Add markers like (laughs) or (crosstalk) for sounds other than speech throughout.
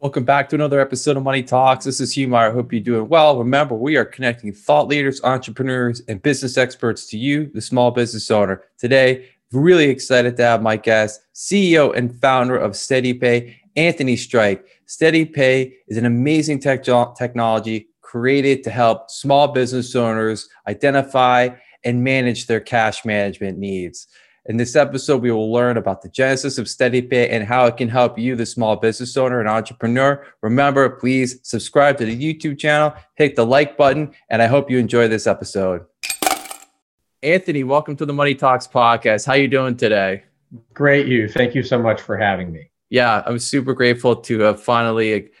Welcome back to another episode of Money Talks. This is Hugh Meyer. Hope you're doing well. Remember, we are connecting thought leaders, entrepreneurs, and business experts to you, the small business owner. Today, really excited to have my guest, CEO and founder of SteadyPay, Anthony Strike. SteadyPay is an amazing tech technology created to help small business owners identify and manage their cash management needs. In this episode, we will learn about the genesis of SteadyPay and how it can help you, the small business owner and entrepreneur. Remember, please subscribe to the YouTube channel, hit the like button, and I hope you enjoy this episode. Anthony, welcome to the Money Talks podcast. How are you doing today? Great, you. Thank you so much for having me. Yeah, I'm super grateful to have finally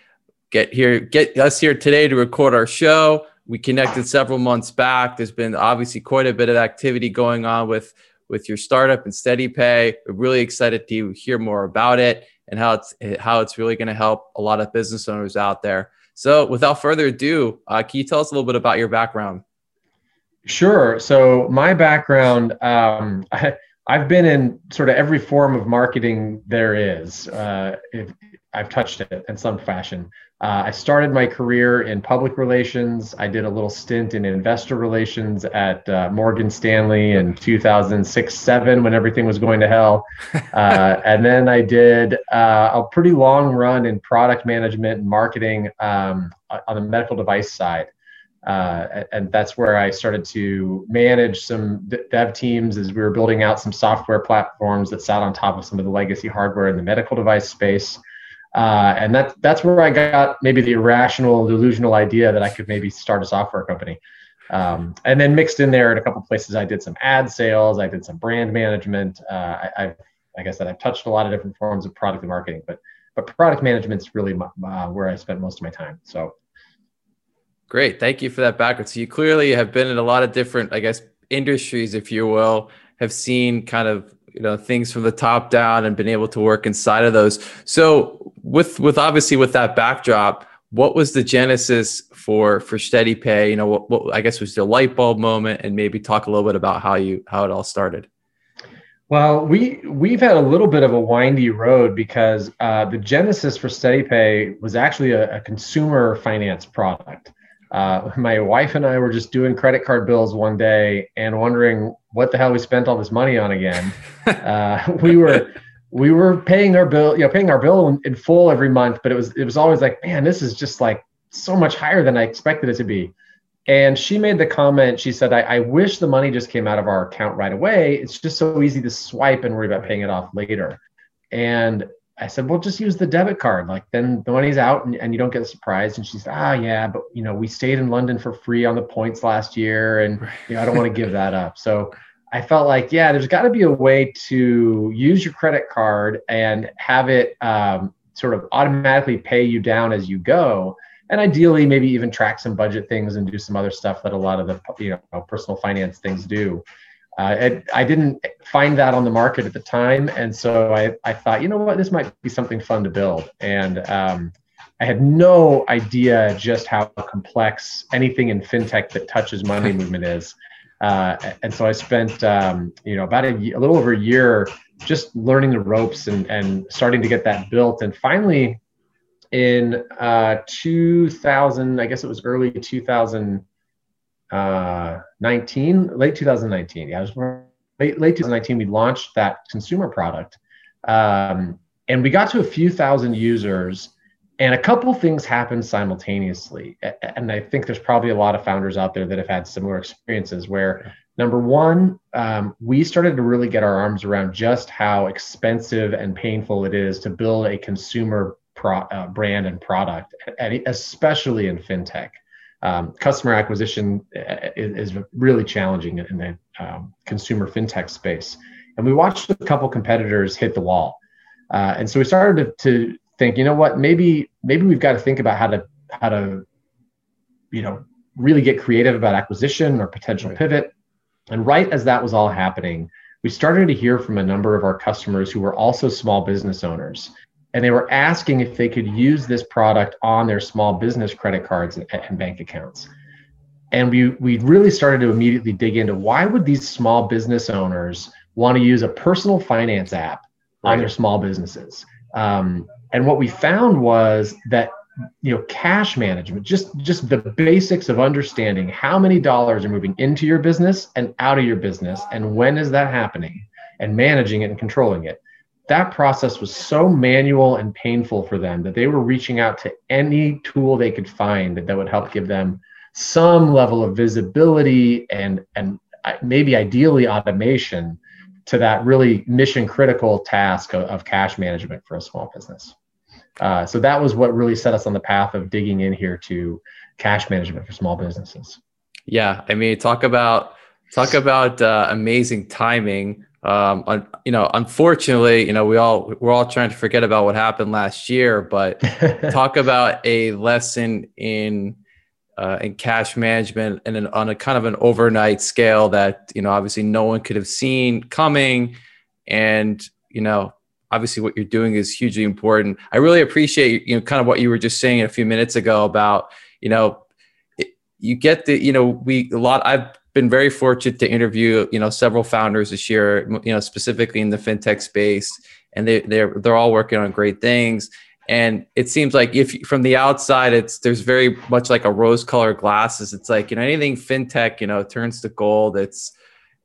get here, get us here today to record our show. We connected several months back. There's been obviously quite a bit of activity going on with with your startup and SteadyPay. We're really excited to hear more about it and how it's how it's really going to help a lot of business owners out there. So, without further ado, uh, can you tell us a little bit about your background? Sure. So, my background, um, (laughs) I, have been in sort of every form of marketing there is. Uh, I've touched it in some fashion. Uh, I started my career in public relations. I did a little stint in investor relations at uh, Morgan Stanley in 2006 7 when everything was going to hell. (laughs) Uh, and then I did uh, a pretty long run in product management and marketing um, on the medical device side. Uh, and that's where I started to manage some dev teams as we were building out some software platforms that sat on top of some of the legacy hardware in the medical device space. Uh, and that's that's where I got maybe the irrational, delusional idea that I could maybe start a software company. Um, and then mixed in there in a couple places, I did some ad sales, I did some brand management. Uh, I, I've, like I said, I've touched a lot of different forms of product and marketing, but but product management is really my, uh, where I spent most of my time. So. Great, thank you for that background. So you clearly have been in a lot of different, I guess, industries, if you will, have seen kind of you know things from the top down and been able to work inside of those. So with with obviously with that backdrop what was the genesis for for SteadyPay? You know what, what i guess was the light bulb moment and maybe talk a little bit about how you how it all started. Well we we've had a little bit of a windy road because uh, the genesis for SteadyPay was actually a, a consumer finance product. Uh, my wife and I were just doing credit card bills one day and wondering what the hell we spent all this money on again. uh, (laughs) we were we were paying our bill, you know, paying our bill in, in, full every month, but it was it was always like, man, this is just like so much higher than I expected it to be. And she made the comment. She said, I, I wish the money just came out of our account right away. It's just so easy to swipe and worry about paying it off later. And I said, well, just use the debit card. Like then the money's out and, and you don't get surprised. And she said, ah, yeah, but you know, we stayed in London for free on the points last year. And you know, I don't want to give that up. So I felt like, yeah, there's got to be a way to use your credit card and have it um, sort of automatically pay you down as you go. And ideally, maybe even track some budget things and do some other stuff that a lot of the you know personal finance things do. Uh, it, I didn't find that on the market at the time, and so I, I thought, you know what, this might be something fun to build. And um, I had no idea just how complex anything in fintech that touches money (laughs) movement is. Uh, and so I spent, um, you know, about a, a, little over a year just learning the ropes and, and starting to get that built. And finally, in uh, 2000, I guess it was early 2000 uh, 19, late 2019. Yeah, late, late 2019. We launched that consumer product, um, and we got to a few thousand users. And a couple things happened simultaneously. And I think there's probably a lot of founders out there that have had similar experiences where number one, um, we started to really get our arms around just how expensive and painful it is to build a consumer pro, uh, brand and product, and especially in fintech um, customer acquisition uh, is, is, really challenging in the um, consumer fintech space. And we watched a couple competitors hit the wall. Uh, and so we started to, to, think, you know what, maybe maybe we've got to think about how to how to, you know, really get creative about acquisition or potential pivot. And right as that was all happening, we started to hear from a number of our customers who were also small business owners and they were asking if they could use this product on their small business credit cards and, and, bank accounts. And we we really started to immediately dig into why would these small business owners want to use a personal finance app right. on their small businesses? Um, and what we found was that you know cash management just just the basics of understanding how many dollars are moving into your business and out of your business and when is that happening and managing it and controlling it that process was so manual and painful for them that they were reaching out to any tool they could find that would help give them some level of visibility and and uh, maybe ideally automation to that really mission critical task of, of cash management for a small business uh, so that was what really set us on the path of digging in here to cash management for small businesses. Yeah, I mean, talk about talk about uh, amazing timing. Um, you know, unfortunately, you know, we all we're all trying to forget about what happened last year, but (laughs) talk about a lesson in uh, in cash management and an, on a kind of an overnight scale that you know obviously no one could have seen coming, and you know obviously what you're doing is hugely important. I really appreciate you know kind of what you were just saying a few minutes ago about you know you get the you know we a lot I've been very fortunate to interview you know several founders this year you know specifically in the fintech space and they they're they're all working on great things. And it seems like if from the outside it's there's very much like a rose colored glasses. It's like you know anything fintech you know turns to gold. It's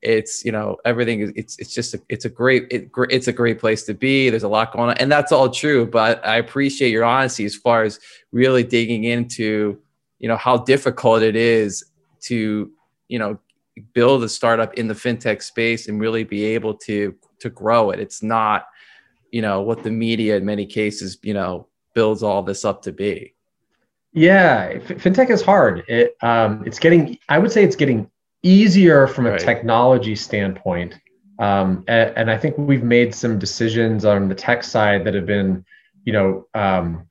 it's you know everything is it's it's just a, it's a great it, it's a great place to be. There's a lot going on and that's all true but i appreciate your honesty as far as really digging into you know how difficult it is to you know build a startup in the fintech space and really be able to to grow it it's not you know what the media in many cases you know builds all this up to be yeah fintech is hard it um, it's getting i would say it's getting easier from a right. technology standpoint. Um, and, and, I think we've made some decisions on the tech side that have been, you know, um,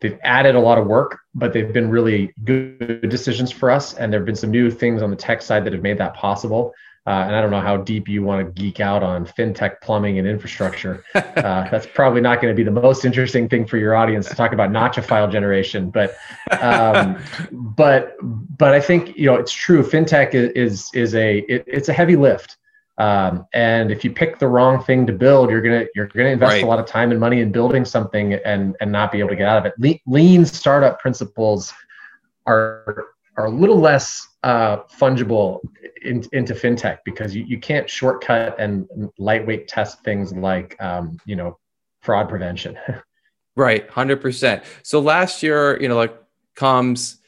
they've added a lot of work, but they've been really good decisions for us. And there have been some new things on the tech side that have made that possible. Uh, and I don't know how deep you want to geek out on fintech plumbing and infrastructure. (laughs) Uh, that's probably not going to be the most interesting thing for your audience to talk about NACHA file generation. But um, (laughs) but but I think you know it's true. Fintech is is, is a it, it's a heavy lift. Um, and if you pick the wrong thing to build, you're gonna you're gonna invest right. a lot of time and money in building something and and not be able to get out of it. lean startup principles are are a little less uh, fungible in, into fintech because you, you can't shortcut and lightweight test things like um, you know fraud prevention (laughs) right 100% so last year you know like comes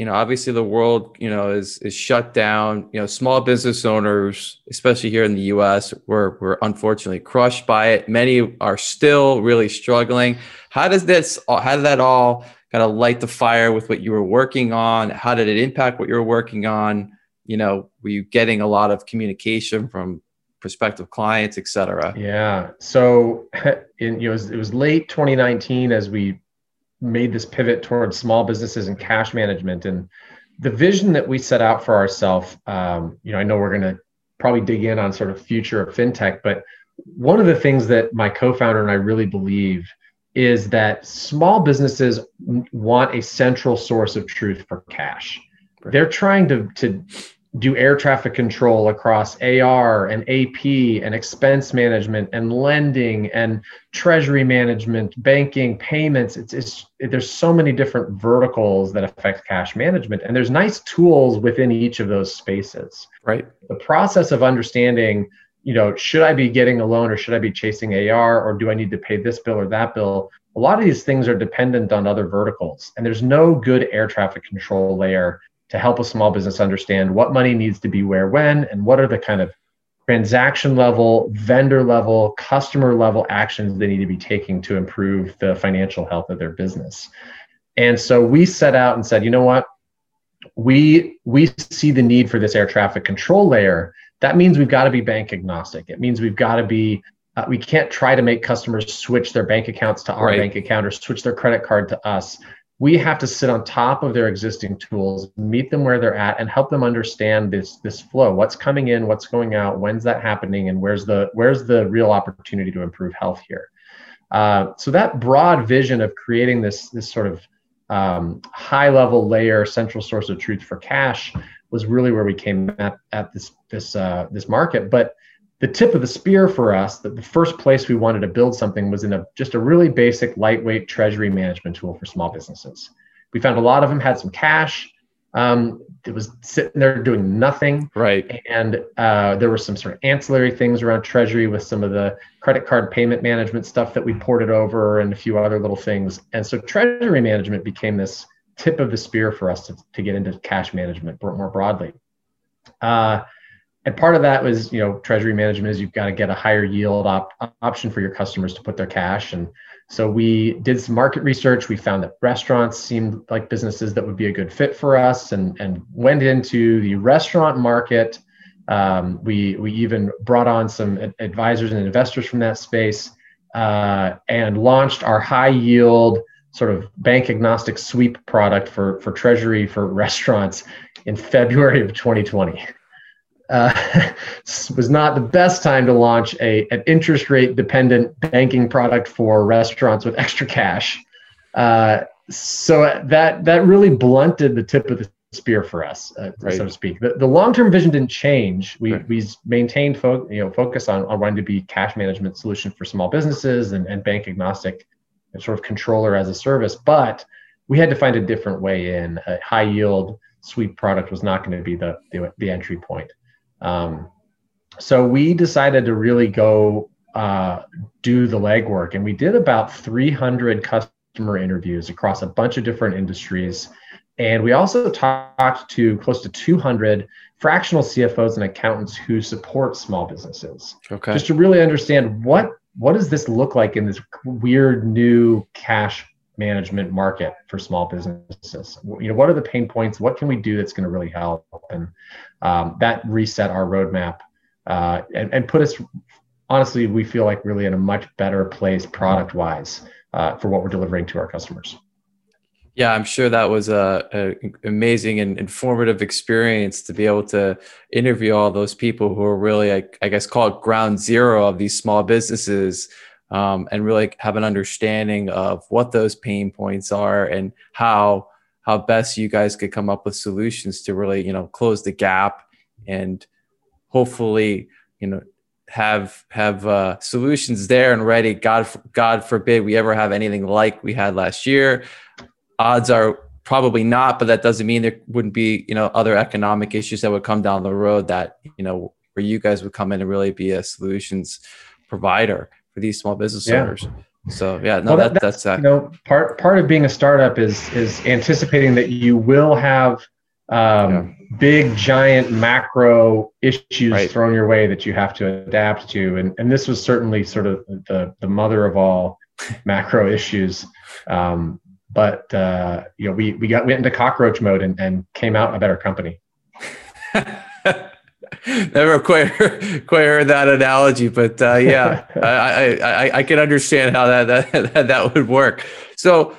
you know obviously the world you know is is shut down you know small business owners especially here in the us were were unfortunately crushed by it many are still really struggling how does this how did that all kind of light the fire with what you were working on? How did it impact what you were working on? You know, were you getting a lot of communication from prospective clients, et cetera? Yeah. So, (laughs) in, you know, it was, it was late 2019 as we made this pivot towards small businesses and cash management. And the vision that we set out for ourselves, um, you know, I know we're going to probably dig in on sort of future of fintech, but one of the things that my co-founder and I really believe is that small businesses want a central source of truth for cash. Right. They're trying to, to do air traffic control across AR and AP and expense management and lending and treasury management, banking, payments. It's, it's there's so many different verticals that affect cash management, and there's nice tools within each of those spaces. Right. The process of understanding you know, should I be getting a loan or should I be chasing AR or do I need to pay this bill or that bill? A lot of these things are dependent on other verticals, and there's no good air traffic control layer to help a small business understand what money needs to be where when and what are the kind of transaction level, vendor level, customer level actions they need to be taking to improve the financial health of their business. And so we set out and said, you know what? We we see the need for this air traffic control layer that means we've got to be bank agnostic. It means we've got to be, uh, we can't try to make customers switch their bank accounts to our right. bank account or switch their credit card to us. We have to sit on top of their existing tools, meet them where they're at, and help them understand this this flow. What's coming in, what's going out, when's that happening, and where's the where's the real opportunity to improve health here. Uh, so that broad vision of creating this this sort of um, high level layer central source of truth for cash was really where we came at, at this this uh, this market. But the tip of the spear for us that the first place we wanted to build something was in a just a really basic lightweight treasury management tool for small businesses. We found a lot of them had some cash. Um, it was sitting there doing nothing. Right. And uh, there were some sort of ancillary things around treasury with some of the credit card payment management stuff that we ported over and a few other little things. And so treasury management became this tip of the spear for us to, to get into cash management more broadly. Uh, and part of that was, you know, treasury management is you've got to get a higher yield op- option for your customers to put their cash. And so we did some market research. We found that restaurants seemed like businesses that would be a good fit for us, and and went into the restaurant market. Um, we we even brought on some advisors and investors from that space, uh, and launched our high yield sort of bank agnostic sweep product for for treasury for (laughs) restaurants in February of 2020 uh, (laughs) was not the best time to launch a, an interest rate dependent banking product for restaurants with extra cash. Uh, so that that really blunted the tip of the spear for us, uh, right. so to speak. The, the long term vision didn't change. We right. we maintained fo- you know focus on, on wanting to be cash management solution for small businesses and, and bank agnostic sort of controller as a service, but we had to find a different way in. A high yield sweep product was not going to be the, the, the entry point. Um, so we decided to really go uh, do the legwork, and we did about 300 customer interviews across a bunch of different industries. And we also talked to close to 200 fractional CFOs and accountants who support small businesses. Okay. Just to really understand what what does this look like in this weird new cash management market for small businesses. You know what are the pain points? What can we do that's going to really help? And um, that reset our roadmap uh, and, and put us honestly we feel like really in a much better place product wise uh, for what we're delivering to our customers. Yeah i'm sure that was a, a, amazing and informative experience to be able to interview all those people who are really I, I guess called ground zero of these small businesses um, and really have an understanding of what those pain points are and how how best you guys could come up with solutions to really you know close the gap and hopefully you know have have uh, solutions there and ready. God God forbid we ever have anything like we had last year. Odds are probably not, but that doesn't mean there wouldn't be you know other economic issues that would come down the road that you know where you guys would come in and really be a solutions provider for these small business yeah. owners. So yeah, no, well, that, that, that's, that's uh, you know part part of being a startup is is anticipating that you will have um, yeah. big giant macro issues right. thrown your way that you have to adapt to, and and this was certainly sort of the the mother of all (laughs) macro issues. Um, but uh, you know, we we got went into cockroach mode and, and came out a better company. (laughs) (laughs) Never quite heard, quite heard that analogy, but uh, yeah, (laughs) I, I, I can understand how that, that (laughs) that would work. So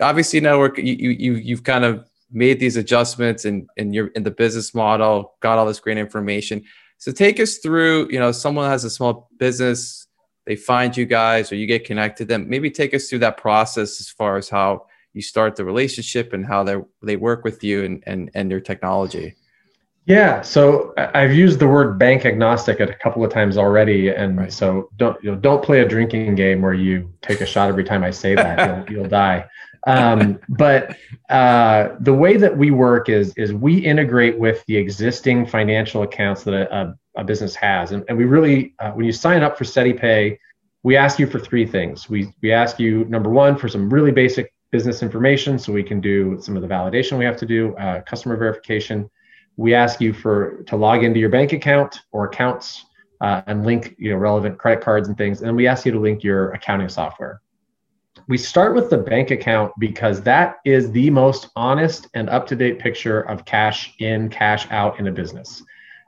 obviously now we're, you you you've kind of made these adjustments and in, in your in the business model, got all this great information. So take us through. You know, someone has a small business, they find you guys, or you get connected them. Maybe take us through that process as far as how you start the relationship and how they they work with you and and and your technology. Yeah, so I've used the word bank agnostic a couple of times already, and right. so don't you know, don't play a drinking game where you take a shot every time I say that you'll, (laughs) you'll die. Um, but uh, the way that we work is is we integrate with the existing financial accounts that a, a business has, and, and we really uh, when you sign up for SteadyPay, we ask you for three things. We we ask you number one for some really basic business information, so we can do some of the validation we have to do, uh, customer verification we ask you for to log into your bank account or accounts uh, and link you know relevant credit cards and things and we ask you to link your accounting software. We start with the bank account because that is the most honest and up-to-date picture of cash in cash out in a business.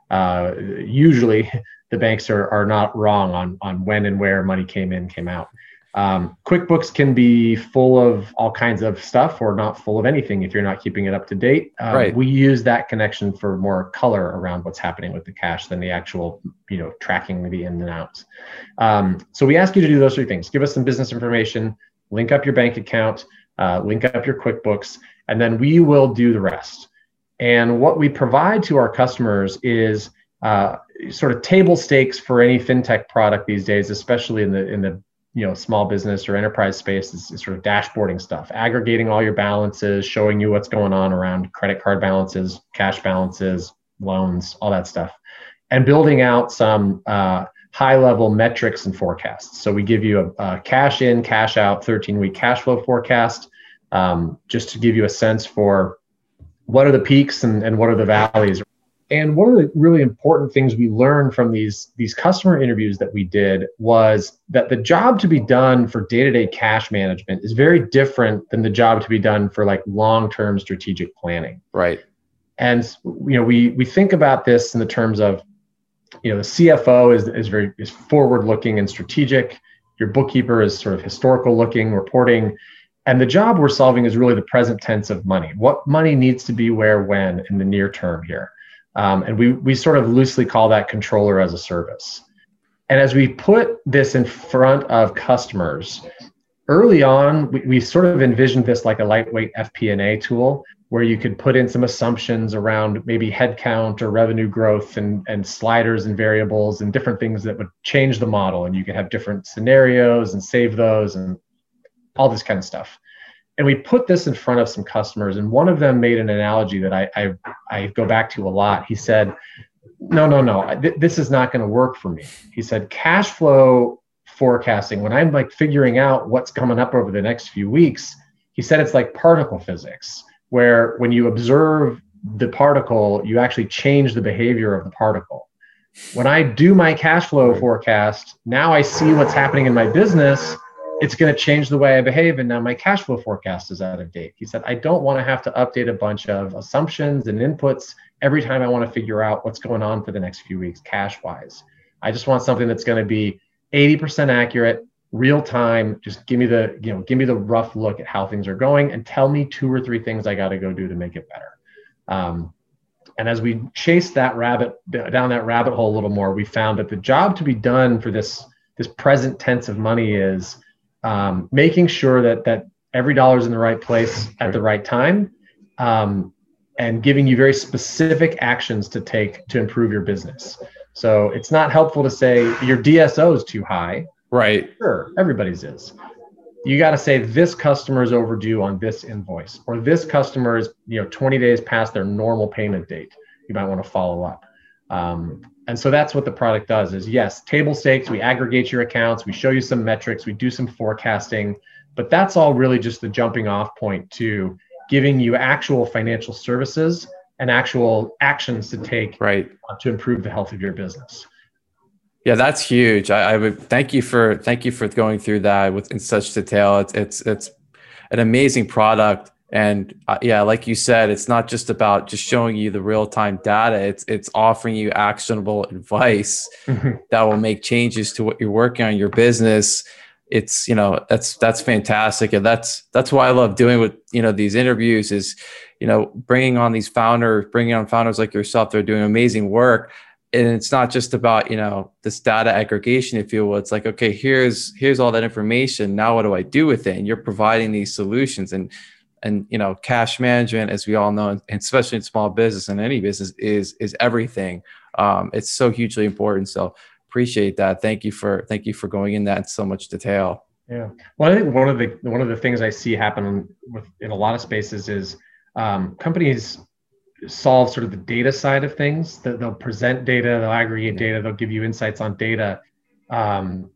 Uh, usually (laughs) the banks are, are not wrong on, on when and where money came in came out um, QuickBooks can be full of all kinds of stuff or not full of anything if you're not keeping it up to date. Um, right. We use that connection for more color around what's happening with the cash than the actual, you know, tracking the in and outs. Um, so we ask you to do those three things: give us some business information, link up your bank account, uh, link up your QuickBooks, and then we will do the rest. And what we provide to our customers is uh, sort of table stakes for any fintech product these days, especially in the in the you know small business or enterprise space, is, is sort of dashboarding stuff, aggregating all your balances, showing you what's going on around credit card balances, cash balances, loans, all that stuff, and building out some uh, high level metrics and forecasts. So we give you a, a cash in, cash out, 13 week cash flow forecast, um, just to give you a sense for what are the peaks and, and what are the valleys and one of the really important things we learned from these these customer interviews that we did was that the job to be done for day-to-day cash management is very different than the job to be done for like long-term strategic planning. Right. And you know we we think about this in the terms of you know the cfo is is very is forward looking and strategic. Your bookkeeper is sort of historical looking reporting. And the job we're solving is really the present tense of money. What money needs to be where when in the near term here um, and we, we sort of loosely call that controller as a service. And as we put this in front of customers, early on, we, we sort of envisioned this like a lightweight FP&A tool where you could put in some assumptions around maybe headcount or revenue growth and, and sliders and variables and different things that would change the model. And you could have different scenarios and save those and all this kind of stuff and we put this in front of some customers and one of them made an analogy that i i, I go back to a lot. He said no no no th- this is not going to work for me. He said cash flow forecasting when i'm like figuring out what's coming up over the next few weeks he said it's like particle physics where when you observe the particle you actually change the behavior of the particle. When i do my cash flow forecast now i see what's happening in my business it's going to change the way I behave. And now my cash flow forecast is out of date. He said, I don't want to have to update a bunch of assumptions and inputs every time I want to figure out what's going on for the next few weeks, cash wise. I just want something that's going to be 80% accurate, real time. Just give me the, you know, give me the rough look at how things are going and tell me two or three things I got to go do to make it better. Um, and as we chased that rabbit down that rabbit hole a little more, we found that the job to be done for this this present tense of money is um, making sure that that every dollar is in the right place at the right time, um, and giving you very specific actions to take to improve your business. So it's not helpful to say your DSO is too high. Right. Sure, everybody's is. You got to say this customer is overdue on this invoice, or this customer is you know 20 days past their normal payment date. You might want to follow up. Um, and so that's what the product does is yes table stakes we aggregate your accounts we show you some metrics we do some forecasting but that's all really just the jumping off point to giving you actual financial services and actual actions to take right. to improve the health of your business. Yeah that's huge. I, I would thank you for thank you for going through that with in such detail. It's it's it's an amazing product and uh, yeah like you said it's not just about just showing you the real-time data. It's it's offering you actionable advice mm-hmm. that will make changes to what you're working on your business. It's you know that's that's fantastic. And that's that's why i love doing with you know these interviews is you know bringing on these founders bringing on founders like yourself they're doing amazing work. And it's not just about you know this data aggregation if you will. It's like okay here's here's all that information. Now what do i do with it? And you're providing these solutions. And and you know cash management as we all know and especially in small business and any business is is everything. Um, it's so hugely important. So appreciate that. Thank you for thank you for going in that in so much detail. Yeah. Well i think one of the one of the things i see happen with in a lot of spaces is um, companies solve sort of the data side of things. That they'll present data they'll aggregate data they'll give you insights on data um,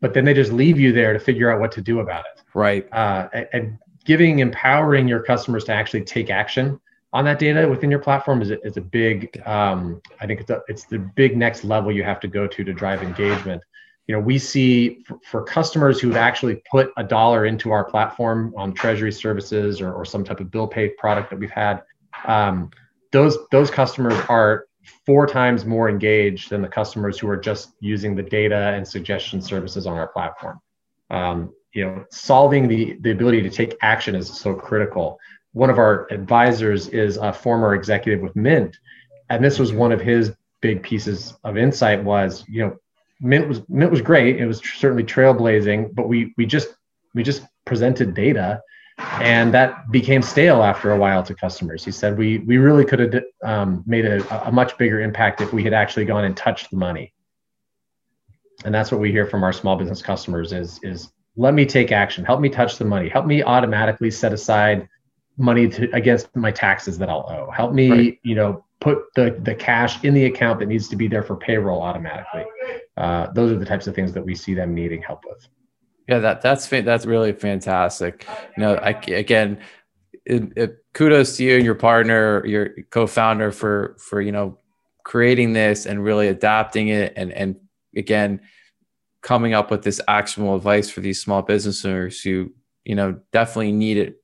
but then they just leave you there to figure out what to do about it. Right. Uh, and giving empowering your customers to actually take action on that data within your platform is a, is a big um, i think it's, a, it's the big next level you have to go to to drive engagement. You know we see for, for customers who've actually put a dollar into our platform on treasury services or, or some type of bill pay product that we've had um, those those customers are four times more engaged than the customers who are just using the data and suggestion services on our platform. Um, you know solving the the ability to take action is so critical one of our advisors is a former executive with mint and this was one of his big pieces of insight was you know mint was mint was great it was certainly trailblazing but we we just we just presented data and that became stale after a while to customers. He said we we really could have um, made a, a much bigger impact if we had actually gone and touched the money. And that's what we hear from our small business customers is is let me take action, help me touch the money, help me automatically set aside money to, against my taxes that I'll owe, help me right. you know put the the cash in the account that needs to be there for payroll automatically. Uh, those are the types of things that we see them needing help with. Yeah, that that's that's really fantastic. You know, I, again, it, it, kudos to you and your partner, your co-founder for for you know creating this and really adapting it, and and again coming up with this actionable advice for these small business owners who you know definitely need it.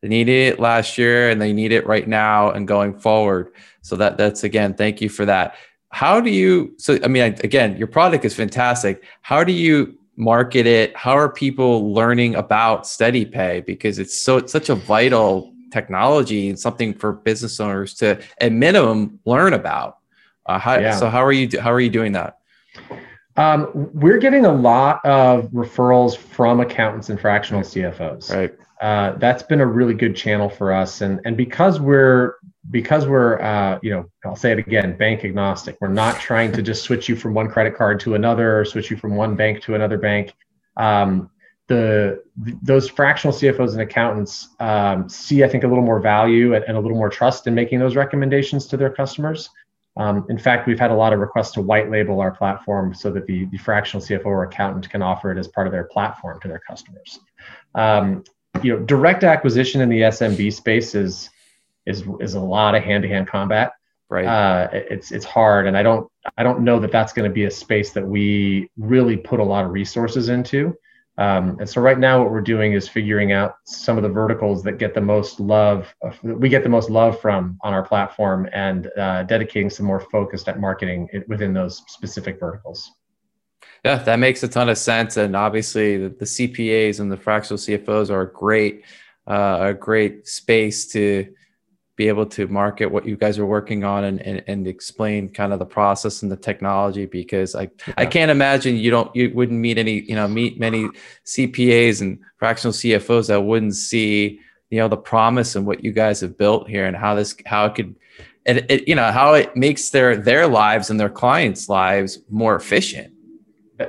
They needed it last year, and they need it right now and going forward. So that that's again, thank you for that. How do you? So I mean, again, your product is fantastic. How do you market it? How are people learning about SteadyPay? Because it's so it's such a vital technology and something for business owners to at minimum learn about. Uh, how, yeah. So how are you how are you doing that? Um, we're getting a lot of referrals from accountants and fractional CFOs. Right. Uh, that's been a really good channel for us, and and because we're because we're uh, you know I'll say it again bank agnostic we're not trying to just switch you from one credit card to another or switch you from one bank to another bank um, the those fractional CFOs and accountants um, see I think a little more value and, and, a little more trust in making those recommendations to their customers um, in fact we've had a lot of requests to white label our platform so that the, the fractional CFO or accountant can offer it as part of their platform to their customers um, you know direct acquisition in the SMB space is is is a lot of hand to hand combat. Right. Uh, it's it's hard, and I don't I don't know that that's going to be a space that we really put a lot of resources into. Um, and so right now, what we're doing is figuring out some of the verticals that get the most love. We get the most love from on our platform, and uh, dedicating some more focused at marketing within those specific verticals. Yeah, that makes a ton of sense, and obviously the, the CPAs and the fractional CFOs are a great, uh, a great space to be able to market what you guys are working on and, and, and explain kind of the process and the technology because I, yeah. I can't imagine you don't you wouldn't meet any you know meet many CPAs and fractional CFOs that wouldn't see you know the promise and what you guys have built here and how this how it could it, it you know how it makes their their lives and their clients lives more efficient.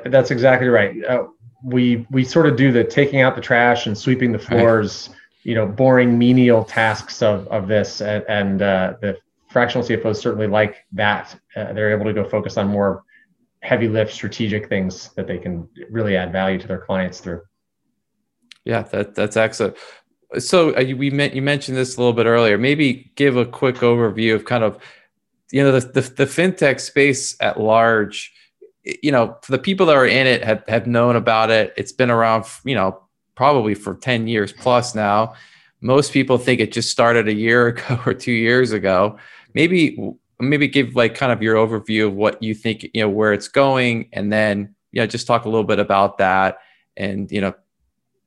That's exactly right. Uh, we we sort of do the taking out the trash and sweeping the floors right you know boring menial tasks of of this and, and uh, the fractional cfos certainly like that. Uh, they're able to go focus on more heavy lift strategic things that they can really add value to their clients through. Yeah that that's excellent. So uh, we met, you mentioned this a little bit earlier. Maybe give a quick overview of kind of you know the, the, the fintech space at large. You know for the people that are in it have, have known about it it's been around you know probably for 10 years plus now. Most people think it just started a year (laughs) ago or two years ago. Maybe maybe give like kind of your overview of what you think you know where it's going, and then you know just talk a little bit about that, and you know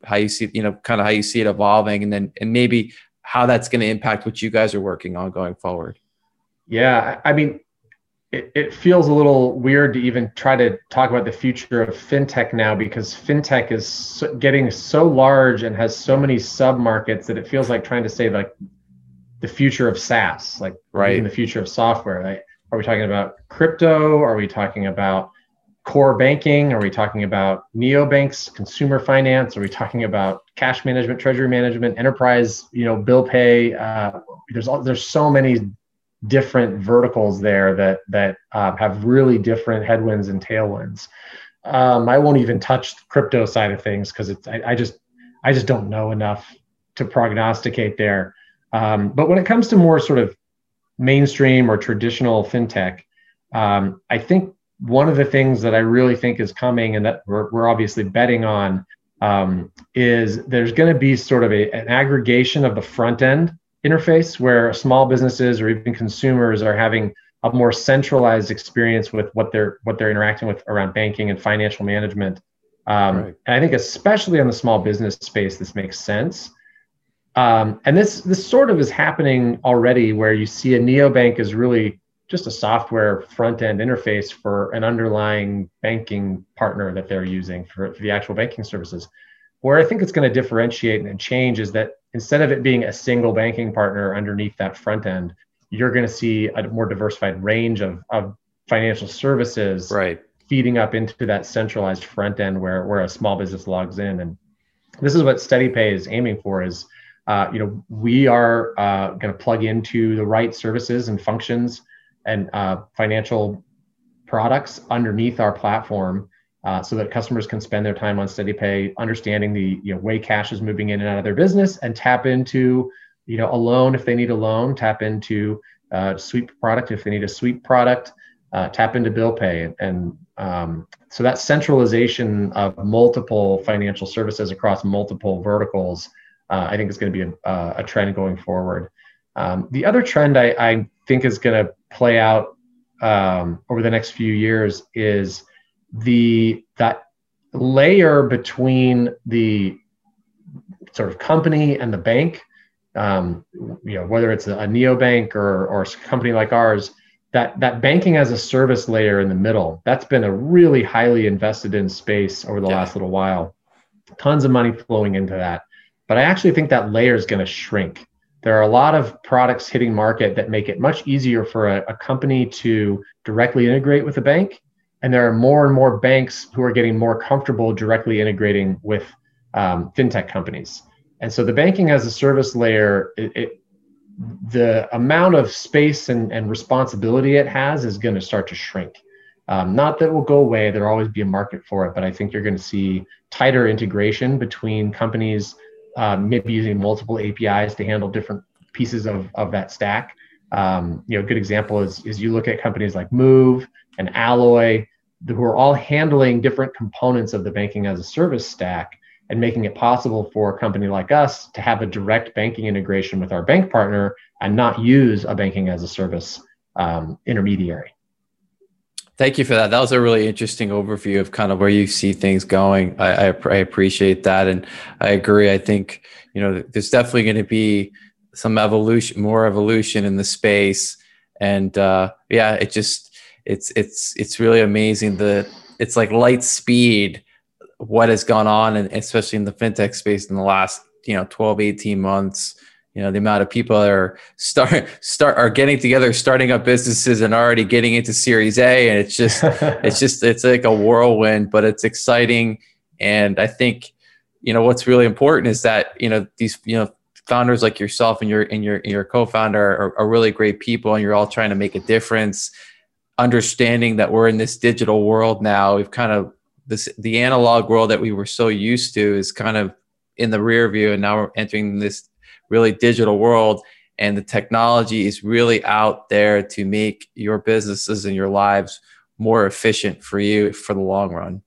how you see you know kind of how you see it evolving, and then and maybe how that's going to impact what you guys are working on going forward. Yeah, I mean, it, it feels a little weird to even try to talk about the future of fintech now because fintech is so, getting so large and has so many sub markets that it feels like trying to say like the future of SaaS, like right, the future of software. Like, are we talking about crypto? Are we talking about core banking? Are we talking about neobanks, consumer finance? Are we talking about cash management, treasury management, enterprise, you know, bill pay? Uh, there's all, there's so many different verticals there that that uh, have really different headwinds and tailwinds. Um, I won't even touch the crypto side of things because it's I, I, just I just don't know enough to prognosticate there. Um, but when it comes to more sort of mainstream or traditional fintech, um, I think one of the things that I really think is coming and that we're, we're obviously betting on um, is there's going to be sort of a, an aggregation of the front end interface where small businesses or even consumers are having a more centralized experience with what they're what they're interacting with around banking and financial management. Um, right. And I think especially on the small business space, this makes sense. Um, and this this sort of is happening already, where you see a neobank is really just a software front end interface for an underlying banking partner that they're using for, for the actual banking services. where I think it's going to differentiate and change is that instead of it being a single banking partner underneath that front end, you're going to see a more diversified range of, of financial services right. feeding up into that centralized front end where, where a small business logs in. And this is what SteadyPay is aiming for is, uh, you know, we are uh, going to plug into the right services and functions and uh, financial products underneath our platform uh, so that customers can spend their time on SteadyPay, understanding the you know way cash is moving in and out of their business, and tap into you know a loan if they need a loan, tap into uh, sweep product if they need a sweep product, uh, tap into bill pay, and, and um, so that centralization of multiple financial services across multiple verticals, uh, I think is going to be a, a, trend going forward. Um, the other trend I, I think is going to play out um, over the next few years is the that layer between the sort of company and the bank, um, you know, whether it's a, a neobank or or a company like ours, that that banking as a service layer in the middle, that's been a really highly invested in space over the yeah. last little while. Tons of money flowing into that, but I actually think that layer is going to shrink. There are a lot of products hitting market that make it much easier for a, a company to directly integrate with a bank and there are more and more banks who are getting more comfortable directly integrating with um, fintech companies. And so the banking as a service layer, it, it, the amount of space and, and responsibility it has is going to start to shrink. Um, not that it will go away, there'll always be a market for it, but I think you're going to see tighter integration between companies, um, maybe using multiple APIs to handle different pieces of, of that stack. Um, you know, a good example is, is you look at companies like Moov and Alloy who are all handling different components of the banking as a service stack and making it possible for a company like us to have a direct banking integration with our bank partner and not use a banking as a service um, intermediary. Thank you for that. That was a really interesting overview of kind of where you see things going. I, I, I appreciate that, and I agree. I think you know there's definitely going to be some evolution, more evolution in the space, and uh, yeah, it just it's it's it's really amazing the it's like light speed what has gone on and especially in the fintech space in the last you know 12 18 months. You know the amount of people that are start start are getting together starting up businesses and already getting into series a and it's just (laughs) it's just it's like a whirlwind but it's exciting. And i think you know what's really important is that you know these you know founders like yourself and your and your your co-founder are, are really great people and you're all trying to make a difference understanding that we're in this digital world now. We've kind of this the analog world that we were so used to is kind of in the rear view, and now we're entering this really digital world. And the technology is really out there to make your businesses and your lives more efficient for you for the long run.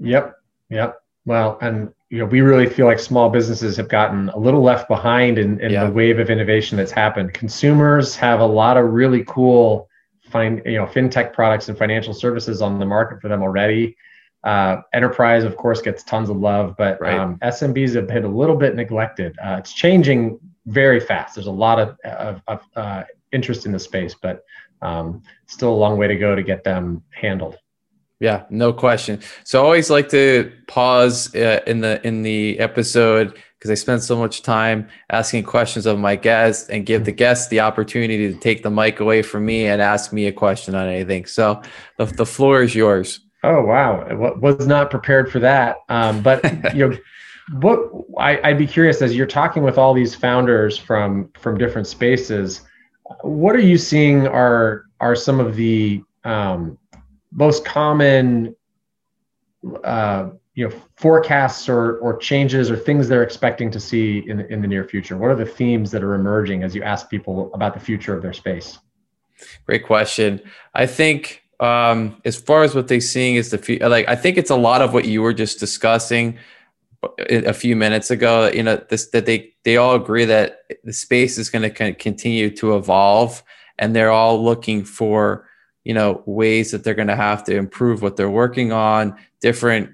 Yep. Yep. Well, and you know, we really feel like small businesses have gotten a little left behind in, in yeah. the wave of innovation that's happened. Consumers have a lot of really cool find you know fintech products and financial services on the market for them already. Uh, enterprise, of course, gets tons of love, but right. um, SMBs have been a little bit neglected. Uh, it's changing very fast. There's a lot of, of, of uh, interest in the space, but um, still a long way to go to get them handled. Yeah, no question. So I always like to pause uh, in the in the episode because I spend so much time asking questions of my guests and give the guests the opportunity to take the mic away from me and ask me a question on anything. So the, the floor is yours. Oh, wow. I Was not prepared for that. Um, but, (laughs) you know, what I, would be curious as you're talking with all these founders from, from different spaces, what are you seeing are, are some of the um, most common uh, you know forecasts or or changes or things they're expecting to see in in the near future? What are the themes that are emerging as you ask people about the future of their space? Great question. I think um, as far as what they're seeing is the like I think it's a lot of what you were just discussing a few minutes ago. You know, this that they they all agree that the space is going to continue to evolve, and they're all looking for you know ways that they're going to have to improve what they're working on, different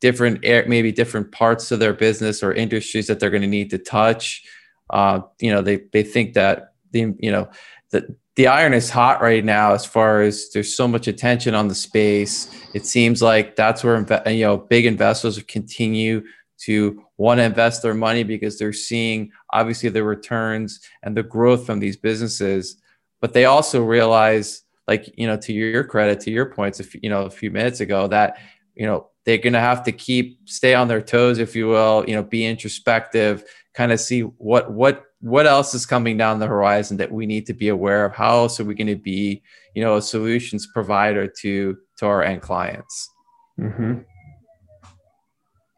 different maybe different parts of their business or industries that they're going to need to touch. Uh, you know, they they think that the you know the the iron is hot right now as far as there's so much attention on the space. It seems like that's where you know big investors continue to want to invest their money because they're seeing obviously the returns and the growth from these businesses but they also realize like you know to your credit to your points few, you know a few minutes ago that you know they're going to have to keep stay on their toes if you will you know be introspective kind of see what what what else is coming down the horizon that we need to be aware of. How else are we going to be you know a solutions provider to to our end clients? Mm-hmm.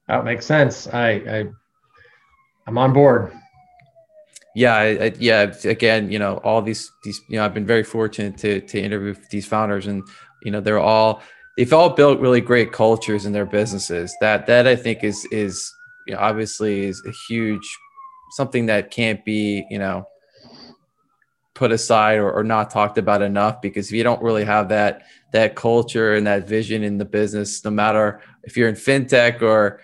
that makes sense. I i i'm on board. Yeah I, yeah again you know all these these you know i've been very fortunate to to interview these founders and you know they're all they've all built really great cultures in their businesses. That that i think is is you know, obviously is a huge something that can't be you know put aside or, or not talked about enough because if you don't really have that that culture and that vision in the business no matter if you're in fintech or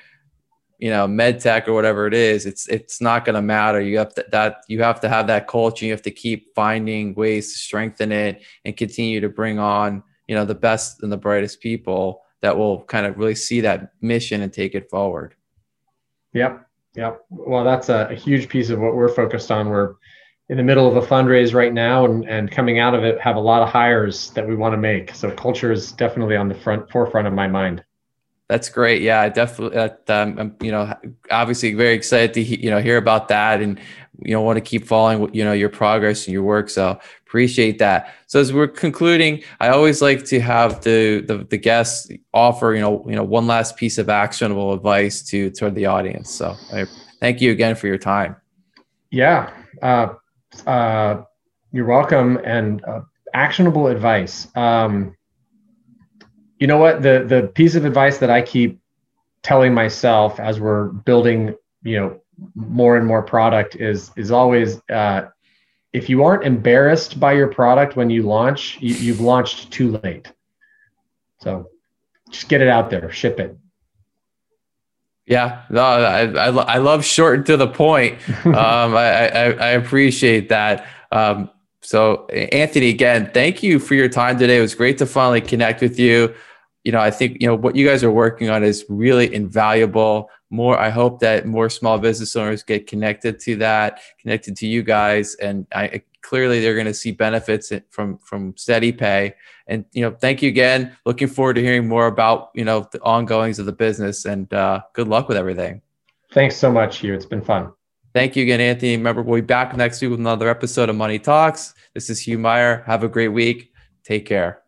you know med tech or whatever it is it's it's not going to matter. You have to that you have to have that culture. You have to keep finding ways to strengthen it and continue to bring on you know the best and the brightest people that will kind of really see that mission and take it forward. Yep yep. Well that's a, a huge piece of what we're focused on. We're in the middle of a fundraise right now and, and coming out of it have a lot of hires that we want to make. So culture is definitely on the front forefront of my mind that's great. Yeah, I definitely. Um, I'm, you know, obviously very excited to you know hear about that, and you know want to keep following you know your progress and your work. So appreciate that. So as we're concluding, I always like to have the the, the guests offer you know you know one last piece of actionable advice to to the audience. So I thank you again for your time. Yeah, uh, uh, you're welcome. And uh, actionable advice. Um, you know what the the piece of advice that i keep telling myself as we're building you know more and more product is is always uh, if you aren't embarrassed by your product when you launch you, you've launched too late so just get it out there ship it yeah, no, I, I, I love short and to the point. (laughs) Um, I, I, I appreciate that. Um, so, Anthony, again, thank you for your time today. It was great to finally connect with you. You know, I think you know what you guys are working on is really invaluable. More, I hope that more small business owners get connected to that, connected to you guys, and I clearly they're going to see benefits from from SteadyPay. And you know, thank you again. Looking forward to hearing more about you know the ongoings of the business, and uh, good luck with everything. Thanks so much, Hugh. It's been fun. Thank you again, Anthony. Remember, we'll be back next week with another episode of Money Talks. This is Hugh Meyer. Have a great week. Take care.